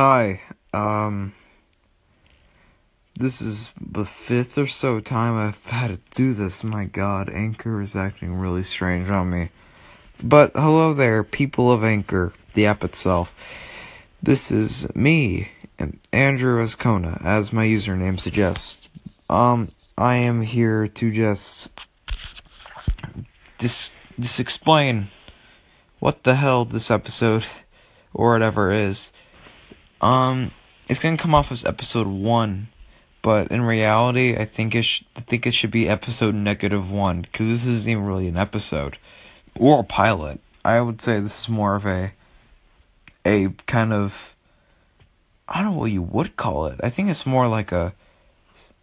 Hi, um, this is the fifth or so time I've had to do this. My god, Anchor is acting really strange on me. But hello there, people of Anchor, the app itself. This is me, and Andrew Ascona, as my username suggests. Um, I am here to just, just, just explain what the hell this episode, or whatever is. Um, it's gonna come off as episode one, but in reality, I think it sh- I think it should be episode negative one because this isn't even really an episode or a pilot. I would say this is more of a a kind of I don't know what you would call it. I think it's more like a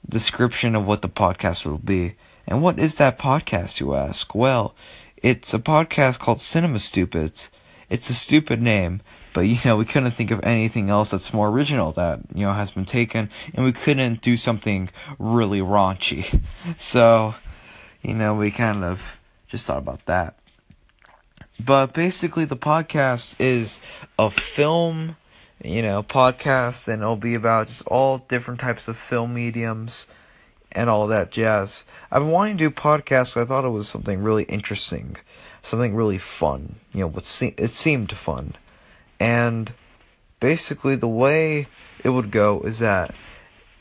description of what the podcast will be. And what is that podcast, you ask? Well, it's a podcast called Cinema Stupids. It's a stupid name, but you know, we couldn't think of anything else that's more original that, you know, has been taken, and we couldn't do something really raunchy. So, you know, we kind of just thought about that. But basically, the podcast is a film, you know, podcast, and it'll be about just all different types of film mediums and all that jazz. I've been wanting to do podcasts. I thought it was something really interesting, something really fun. You know, what it seemed fun. And basically, the way it would go is that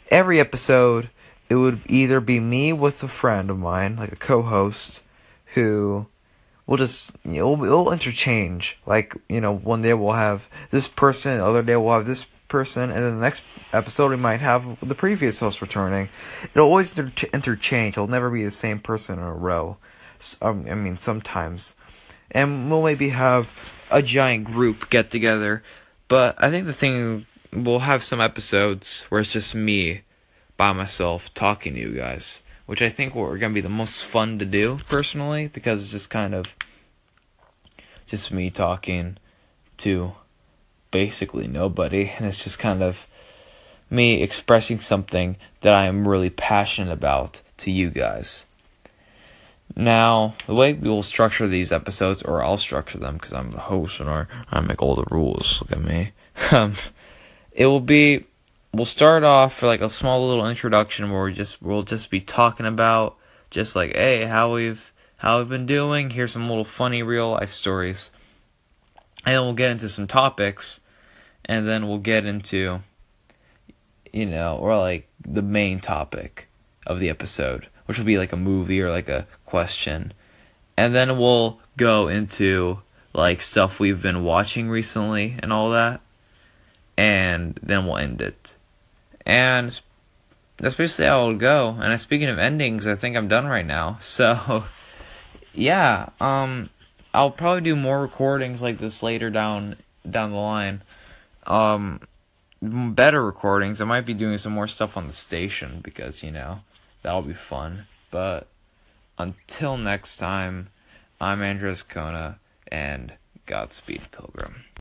every episode, it would either be me with a friend of mine, like a co host, who will just, you know, it'll, it'll interchange. Like, you know, one day we'll have this person, the other day we'll have this person, and then the next episode we might have the previous host returning. It'll always inter- interchange. It'll never be the same person in a row. Um, I mean, sometimes. And we'll maybe have a giant group get together. But I think the thing we'll have some episodes where it's just me by myself talking to you guys, which I think we're gonna be the most fun to do personally because it's just kind of just me talking to basically nobody, and it's just kind of me expressing something that I am really passionate about to you guys. Now, the way we will structure these episodes, or I'll structure them because I'm the host and I, make all the rules. Look at me. Um, it will be, we'll start off for like a small little introduction where we just we'll just be talking about just like, hey, how we've how we've been doing. Here's some little funny real life stories, and then we'll get into some topics, and then we'll get into, you know, or like the main topic of the episode which will be like a movie or like a question. And then we'll go into like stuff we've been watching recently and all that. And then we'll end it. And that's basically how it'll go. And speaking of endings, I think I'm done right now. So yeah, um I'll probably do more recordings like this later down down the line. Um better recordings. I might be doing some more stuff on the station because, you know, That'll be fun. But until next time, I'm Andres Kona, and Godspeed, Pilgrim.